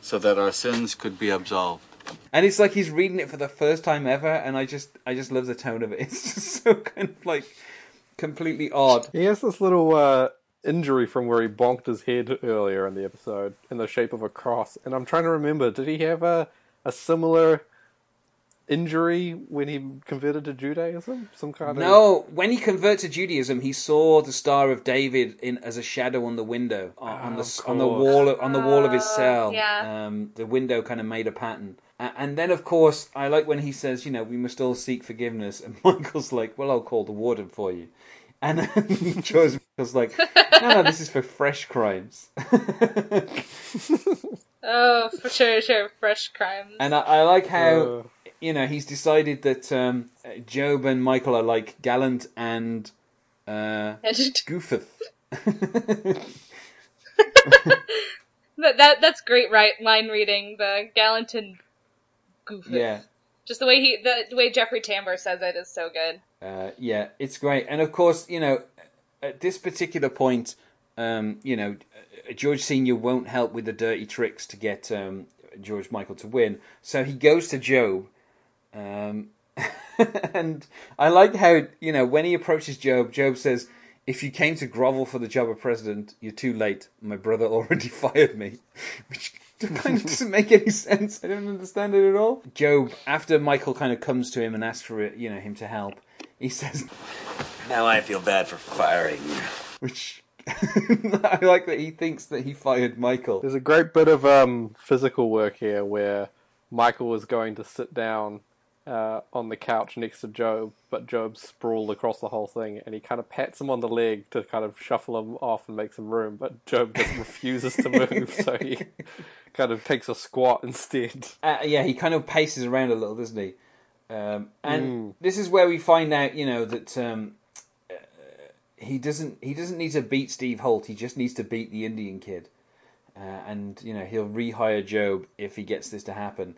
J: so that our sins could be absolved.
A: and it's like he's reading it for the first time ever and i just i just love the tone of it it's just so kind of like completely odd
C: He has this little uh, injury from where he bonked his head earlier in the episode in the shape of a cross, and I'm trying to remember. Did he have a a similar injury when he converted to Judaism? Some kind of
A: no when he converted to judaism he saw the star of david in as a shadow on the window on, on the on the
C: course.
A: wall on the wall of his
B: Oh,
A: cell
B: yeah.
A: um the window kind of made a pattern A- and then of course i like when he says you know we must all seek forgiveness and michael's like well i'll call the warden for you and then George Michael's like, no, no, this is for fresh crimes.
B: Oh, for sure, sure. Fresh crimes.
A: And I, I like how
C: Uh.
A: you know he's decided that um, uh, Gob and Michael are like gallant and uh, Goofus.
B: that, that that's great, right? Line reading, the gallant and goofy.
A: yeah,
B: Just the way he, the, the way Jeffrey Tambor says it is so good.
A: uh, yeah, it's great. And of course, you know, at this particular point, um, you know, George Senior won't help with the dirty tricks to get um, George Michael to win, so he goes to Gob. Um, and I like how you know when he approaches Gob, Gob says, "If you came to grovel for the job of president, you're too late. My brother already fired me," which kind of doesn't make any sense. I don't understand it at all. Gob, after Michael kind of comes to him and asks for you know him to help, he says,
E: Now I feel bad for firing you.
A: which I like that he thinks that he fired Michael.
C: There's a great bit of um, physical work here where Michael is going to sit down uh, on the couch next to Gob, but Gob sprawled across the whole thing, and he kind of pats him on the leg to kind of shuffle him off and make some room, but Gob just refuses to move, so he kind of takes a squat instead.
A: Uh, yeah, he kind of paces around a little, doesn't he? Um, and this is where we find out, you know, that um, uh, he doesn't he doesn't need to beat Steve Holt. He just needs to beat the Indian kid, uh, and you know he'll rehire Gob if he gets this to happen.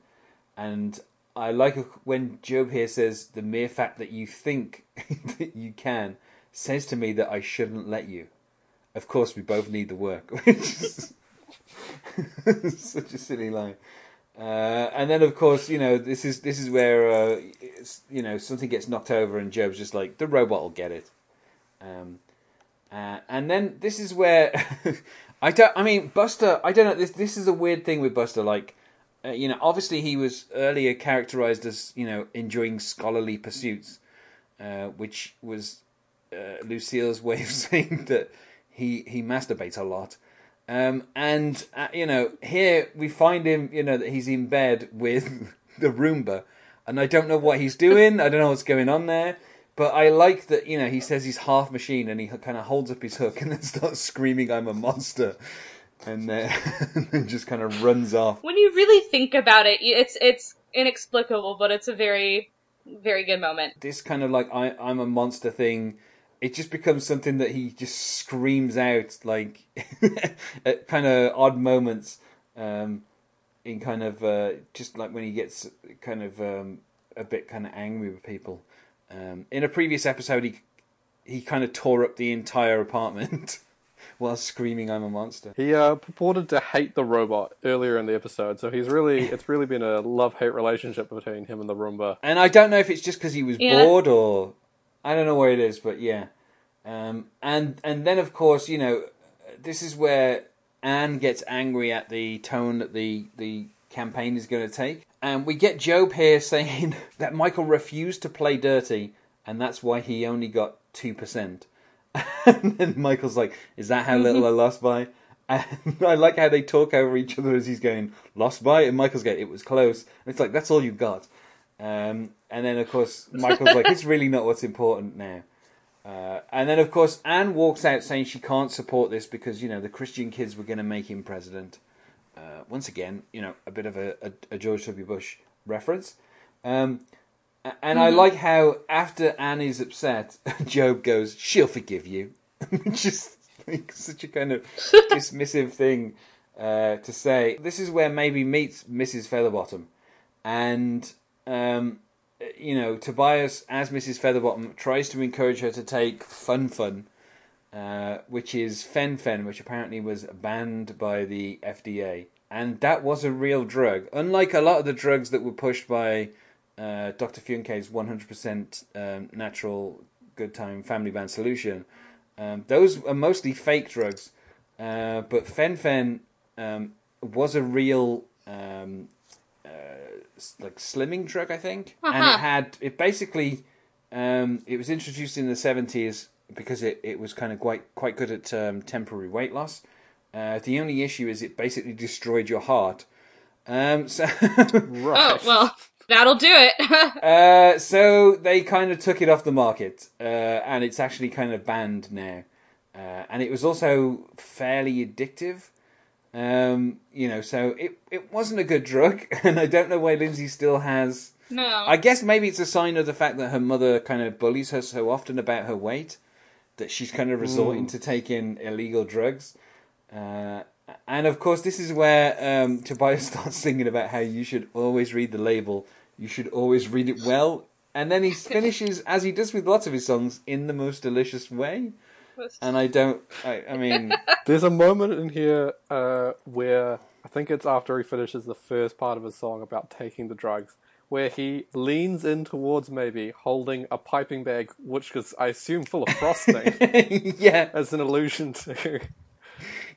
A: And I like when Gob here says the mere fact that you think that you can says to me that I shouldn't let you. Of course, we both need the work, which is such a silly line. Uh, and then, of course, you know this is this is where uh, you know something gets knocked over, and Gob's just like the robot will get it. Um, uh, and then this is where I don't. I mean, Buster. I don't know. This this is a weird thing with Buster. Like, uh, you know, obviously he was earlier characterized as you know enjoying scholarly pursuits, uh, which was uh, Lucille's way of saying that he he masturbates a lot. Um, and uh, you know, here we find him. You know that he's in bed with the Roomba, and I don't know what he's doing. I don't know what's going on there. But I like that. You know, he says he's half machine, and he kind of holds up his hook and then starts screaming, "I'm a monster," and, and then just kind of runs off.
B: When you really think about it, it's it's inexplicable, but it's a very very good moment.
A: This kind of like I, I'm a monster thing. It just becomes something that he just screams out like at kind of odd moments. Um, in kind of uh, just like when he gets kind of um, a bit kind of angry with people. Um, in a previous episode, he he kind of tore up the entire apartment, while screaming, "I'm a monster."
C: He uh, purported to hate the robot earlier in the episode, so he's really it's really been a love hate relationship between him and the Roomba.
A: And I don't know if it's just because he was
B: Yeah.
A: bored or I don't know what it is, but yeah. Um, and and then of course you know this is where Anne gets angry at the tone that the the campaign is going to take, and we get Gob here saying that Michael refused to play dirty, and that's why he only got two percent. and then Michael's like, "Is that how little I lost by?" And I like how they talk over each other as he's going, "Lost by," and Michael's going, "It was close." And it's like that's all you got. Um, and then of course Michael's like, "It's really not what's important now." Uh, and then of course Anne walks out saying she can't support this because you know the Christian kids were going to make him president. Uh, once again, you know, a bit of a, a, a George W. Bush reference. Um, and I like how after Anne is upset, Gob goes, "She'll forgive you," which is like such a kind of dismissive thing uh, to say. This is where Maeby meets Mrs. Featherbottom, and um, you know Tobias as Mrs. Featherbottom tries to encourage her to take Fun Fun, uh, which is Fen Fen, which apparently was banned by the FDA, and that was a real drug. Unlike a lot of the drugs that were pushed by uh, Dr. Funke's 100% um, natural good time family band solution, um, those are mostly fake drugs. Uh, but Fen Fen um, was a real um, uh, like slimming drug, I think, and
B: Uh-huh.
A: it had it basically um, it was introduced in the seventies because it, it was kind of quite quite good at um, temporary weight loss. Uh, the only issue is it basically destroyed your heart. Um, so
B: Oh well, that'll do it.
A: uh, so they kind of took it off the market, uh, and it's actually kind of banned now. Uh, and it was also fairly addictive. Um, you know, so it it wasn't a good drug, and I don't know why Lindsay still has.
B: no.
A: I guess maybe it's a sign of the fact that her mother kind of bullies her so often about her weight that she's kind of resorting to taking illegal drugs. Uh, and of course, this is where um, Tobias starts singing about how you should always read the label, you should always read it well. And then he finishes, as he does with lots of his songs, in the most delicious way. And I don't, I, I mean,
C: There's a moment in here uh, where I think it's after he finishes the first part of his song about taking the drugs, where he leans in towards Maeby holding a piping bag, which is I assume full of frosting,
A: yeah,
C: as an allusion to his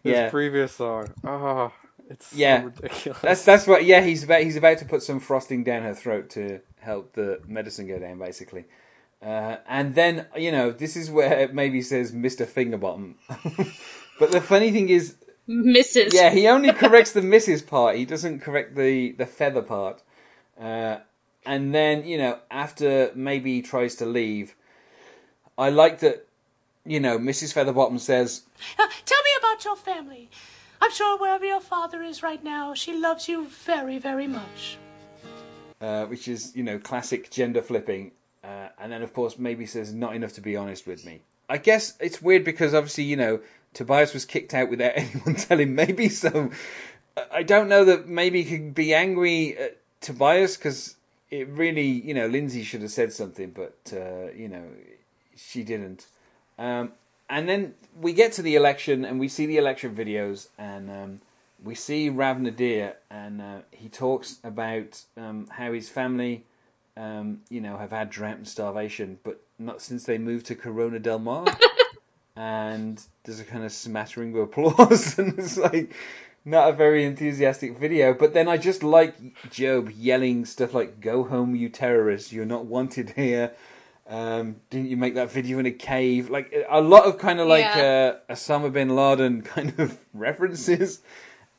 A: Yeah.
C: previous song. Ah, it's so
A: Yeah.
C: ridiculous.
A: That's that's what. Yeah, he's about he's about to put some frosting down her throat to help the medicine go down, basically. Uh, and then you know this is where it Maeby says Mister Fingerbottom. but the funny thing is,
B: Mrs.
A: yeah, he only corrects the Mrs. part. He doesn't correct the the feather part. Uh, and then you know after Maeby he tries to leave, I like that. You know, Mrs. Featherbottom says,
G: Uh, tell me about your family. I'm sure wherever your father is right now, she loves you very, very much.
A: uh, which is you know classic gender flipping, uh, and then of course Maeby says not enough to be honest with me. I guess it's weird because obviously you know Tobias was kicked out without anyone telling. Maeby so. I don't know that Maeby could be angry at Tobias because it really you know Lindsay should have said something, but uh, you know she didn't. Um, and then we get to the election and we see the election videos and um, we see Rav and uh, he talks about um, how his family, um, you know, have had drought and starvation, but not since they moved to Corona del Mar. and there's a kind of smattering of applause, and it's like not a very enthusiastic video. But then I just like Gob yelling stuff like "Go home, you terrorists! You're not wanted here." Um, didn't you make that video in a cave? Like a lot of kind of like
B: Yeah.
A: uh, Osama bin Laden kind of references.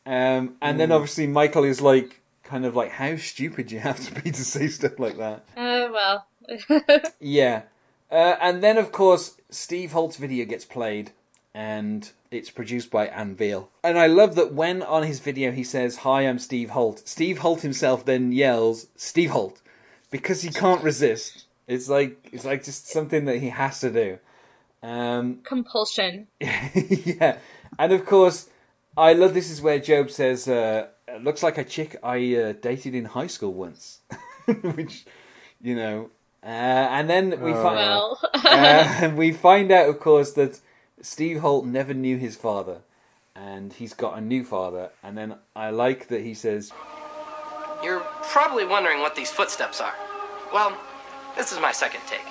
A: Um, and then
C: Mm.
A: obviously Michael is like kind of like how stupid you have to be to say stuff like that.
B: Uh, well.
A: Yeah. Uh, and then, of course, Steve Holt's video gets played, and it's produced by Anvil. And I love that when on his video he says, Hi, I'm Steve Holt, Steve Holt himself then yells, Steve Holt, because he can't resist. It's like it's like just something that he has to do. Um,
B: Compulsion.
A: yeah, and of course, I love this is where Gob says, uh, "It "Looks like a chick I uh, dated in high school once," which you know. Uh, and then we
C: Oh.
A: find
B: Well.
A: uh, and we find out, of course, that Steve Holt never knew his father, and he's got a new father. And then I like that he says,
K: You're probably wondering what these footsteps are. Well, this is my second take.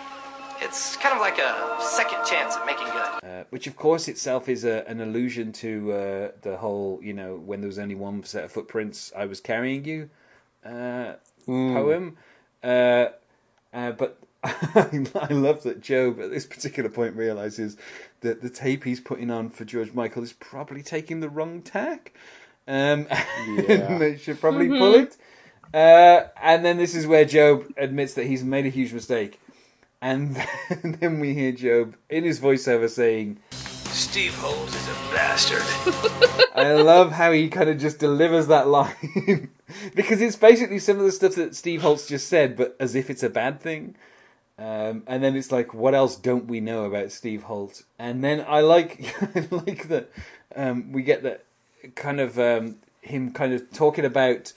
K: It's kind of like a second chance at making good.
A: uh, which of course itself is a, an allusion to uh, the whole, you know, when there was only one set of footprints, I was carrying you uh,
C: Mm.
A: poem. Uh, uh, but I love that Gob at this particular point realizes that the tape he's putting on for George Michael is probably taking the wrong tack. Um, and they should probably pull
B: Mhm.
A: it. Uh, and then this is where Gob admits that he's made a huge mistake. And then we hear Gob in his voiceover saying,
L: Steve Holt is a bastard.
A: I love how he kind of just delivers that line because it's basically some of the stuff that Steve Holt's just said, but as if it's a bad thing. Um, and then it's like, what else don't we know about Steve Holt? And then I like, I like that um, we get that kind of um, him kind of talking about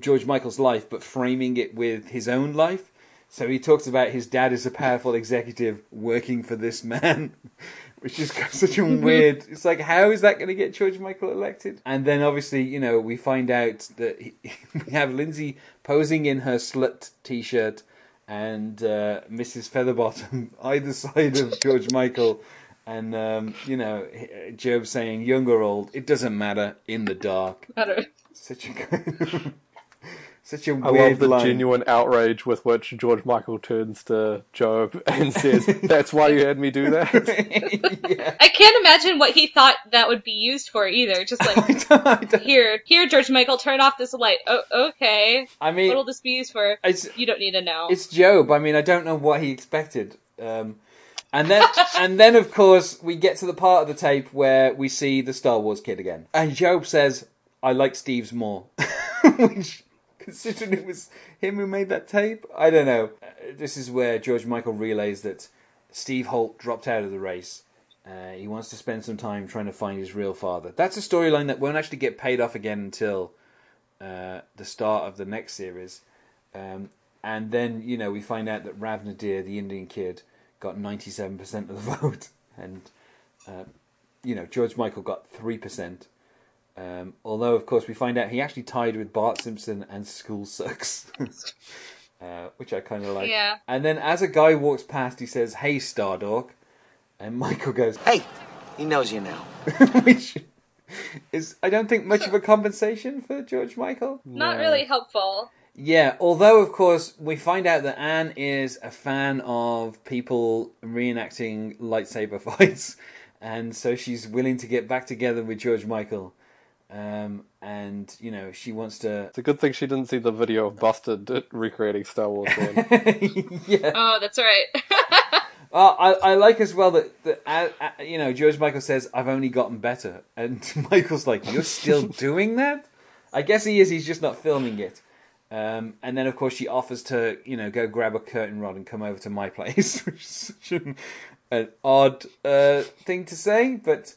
A: George Michael's life, but framing it with his own life. So he talks about his dad is a powerful executive working for this man, which is such a weird. It's like, how is that going to get George Michael elected? And then obviously, you know, we find out that he, we have Lindsay posing in her slut t-shirt and uh, Mrs. Featherbottom either side of George Michael. And um, you know, Gob saying, "Young or old, it doesn't matter." In the dark, such a such a
C: I
A: weird
C: love the
A: line.
C: genuine outrage with which George Michael turns to Gob and says, "That's why you had me do that." yeah.
B: I can't imagine what he thought that would be used for either. Just like here, here, George Michael, turn off this light. Oh, okay.
A: I mean,
B: what will this be used for?
A: It's-
B: you don't need to know.
A: It's Gob. I mean, I don't know what he expected. Um, and then, and then, of course, we get to the part of the tape where we see the Star Wars kid again, and Gob says, "I like Steve's more," which, considering it was him who made that tape, I don't know. Uh, This is where George Michael relays that Steve Holt dropped out of the race. Uh, he wants to spend some time trying to find his real father. That's a storyline that won't actually get paid off again until uh, the start of the next series. Um, and then, you know, we find out that Rav Nadir, the Indian kid, got 97% of the vote. And, uh, you know, George Michael got 3%. Um, although, of course, we find out he actually tied with Bart Simpson and School Sucks. uh, which I kind of like.
B: Yeah.
A: And then as a guy walks past, he says, Hey, Stardog. And Michael goes,
M: Hey, he knows you now.
A: which is, I don't think, much of a compensation for George Michael.
B: Not really helpful.
A: Yeah, although of course we find out that Anne is a fan of people reenacting lightsaber fights, and so she's willing to get back together with George Michael. Um, and you know she wants to.
C: It's a good thing she didn't see the video of Busted recreating Star Wars. Then.
A: yeah.
B: Oh, that's right.
A: Uh, I I like as well that that uh, uh, you know George Michael says I've only gotten better, and Michael's like you're still doing that. I guess he is. He's just not filming it. Um, and then of course she offers to you know go grab a curtain rod and come over to my place, which is such an, an odd uh, thing to say, but.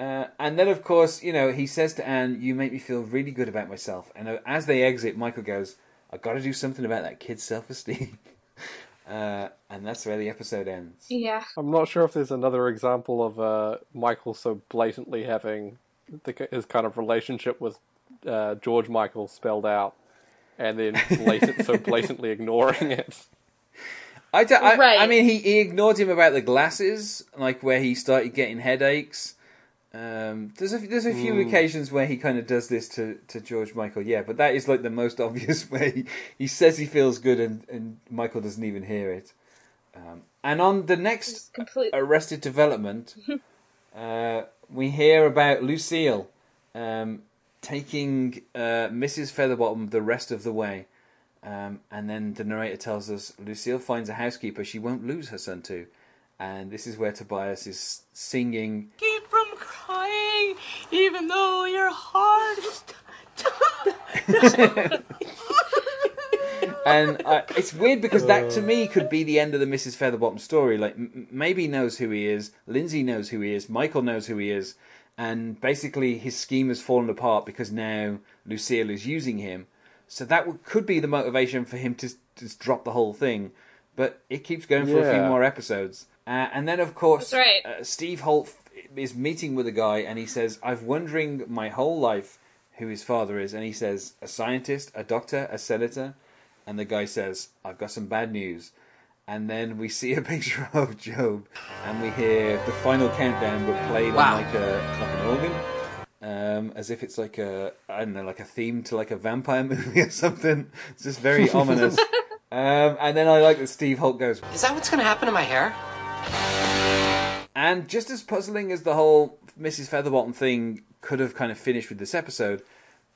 A: Uh, and then, of course, you know, he says to Anne, "You make me feel really good about myself." And uh, as they exit, Michael goes, "I've got to do something about that kid's self-esteem." uh, and that's where the episode ends.
B: Yeah.
C: I'm not sure if there's another example of uh, Michael so blatantly having the, his kind of relationship with uh, George Michael spelled out, and then blatant, so blatantly ignoring it.
A: I, don't- I,
B: Right.
A: I mean, he, he ignored him about the glasses, like where he started getting headaches. Um, there's a there's a few
C: Mm.
A: occasions where he kind of does this to, to George Michael, yeah, but that is like the most obvious way. He, he says he feels good, and, and Michael doesn't even hear it. Um, and on the next
B: Complete.
A: Arrested Development, uh, we hear about Lucille um, taking uh, Mrs. Featherbottom the rest of the way. Um, and then the narrator tells us Lucille finds a housekeeper she won't lose her son to. And this is where Tobias is singing.
G: Keep from crying, even though your heart is.
A: and uh, it's weird because that to me could be the end of the Mrs. Featherbottom story. Like m- Maeby knows who he is, Lindsay knows who he is, Michael knows who he is, and basically his scheme has fallen apart because now Lucille is using him. So that w- could be the motivation for him to s- just drop the whole thing. But it keeps going for a few more episodes, uh, and then of course
B: right.
A: uh, Steve Holt f- is meeting with a guy, and he says, "I've wondering my whole life who his father is," and he says, "A scientist, a doctor, a senator," and the guy says, "I've got some bad news." And then we see a picture of Gob, and we hear the final countdown, but played
K: Wow.
A: on like a like an organ, um, as if it's like a I don't know, like a theme to like a vampire movie or something. It's just very ominous. Um, and then I like that Steve Holt goes,
K: Is that what's gonna happen to my hair?
A: And just as puzzling as the whole Mrs. Featherbottom thing could have kind of finished with this episode,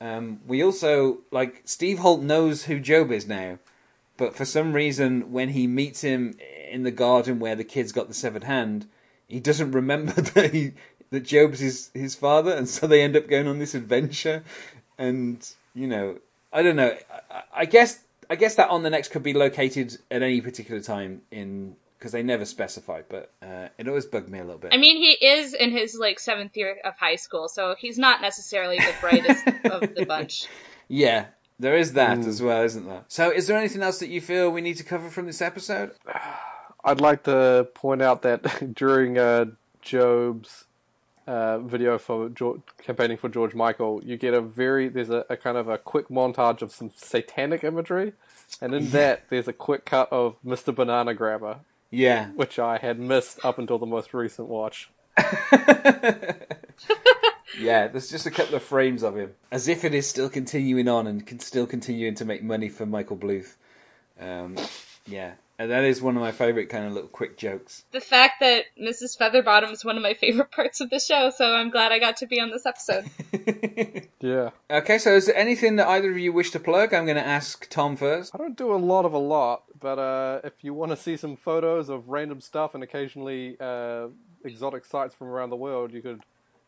A: um, we also like Steve Holt knows who Gob is now, but for some reason, when he meets him in the garden where the kid's got the severed hand, he doesn't remember that he that Gob's his his father, and so they end up going on this adventure. And you know, I don't know. I, I guess I guess that on the next could be located at any particular time in because they never specify, but uh, it always bugged me a little bit.
B: I mean, he is in his like seventh year of high school, so he's not necessarily the brightest of the bunch.
A: Yeah, there is that as well, isn't there? So, is there anything else that you feel we need to cover from this episode?
C: I'd like to point out that during uh, Gob's uh, video for George, campaigning for George Michael, you get a very there's a, a kind of a quick montage of some satanic imagery, and in that there's a quick cut of Mr. Banana Grabber.
A: Yeah,
C: which I had missed up until the most recent watch.
A: Yeah, there's just a couple of frames of him, as if it is still continuing on and can still continuing to make money for Michael Bluth. Um, yeah, and that is one of my favourite kind of little quick jokes.
B: The fact that Mrs. Featherbottom is one of my favorite parts of the show, so I'm glad I got to be on this episode.
C: Yeah.
A: Okay, so is there anything that either of you wish to plug? I'm going to ask Tom first.
C: I don't do a lot of a lot, but uh, if you want to see some photos of random stuff and occasionally uh, exotic sights from around the world, you could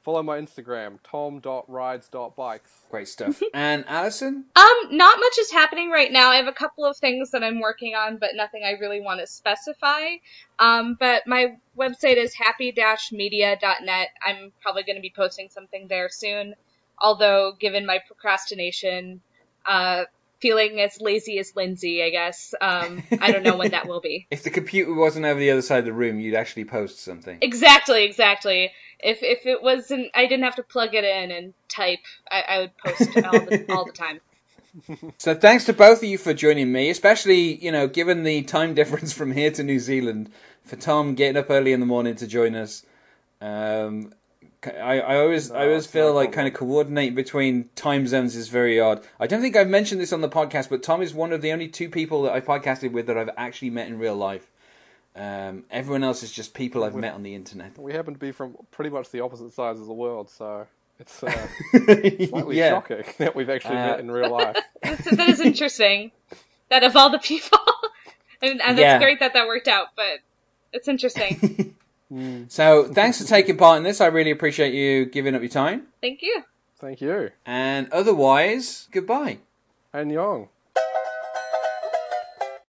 C: follow my Instagram, tom.rides.bikes.
A: Great stuff. and Alison?
B: Um, not much is happening right now. I have a couple of things that I'm working on, but nothing I really want to specify. Um, but my website is happy-media.net. I'm probably going to be posting something there soon. Although, given my procrastination, uh, feeling as lazy as Lindsay, I guess, um, I don't know when that will be.
A: If the computer wasn't over the other side of the room, you'd actually post something.
B: Exactly, exactly. If if it wasn't, I didn't have to plug it in and type. I, I would post all the, all the time.
A: So thanks to both of you for joining me, especially, you know, given the time difference from here to New Zealand, for Tom getting up early in the morning to join us. Um, I, I always I always feel like kind of coordinating between time zones is very odd. I don't think I've mentioned this on the podcast, but Tom is one of the only two people that I've podcasted with that I've actually met in real life. Um, everyone else is just people I've met on the internet.
C: We happen to be from pretty much the opposite sides of the world, so it's uh, slightly
A: Yeah.
C: shocking that we've actually
A: Uh,
C: met in real life.
B: That's, that is interesting. That of all the people, and, and that's
A: Yeah.
B: great that that worked out. But it's interesting. Mm.
A: So thanks for taking part in this. I really appreciate you giving up your time.
B: Thank you.
C: Thank you.
A: And otherwise, goodbye.
C: Annyong.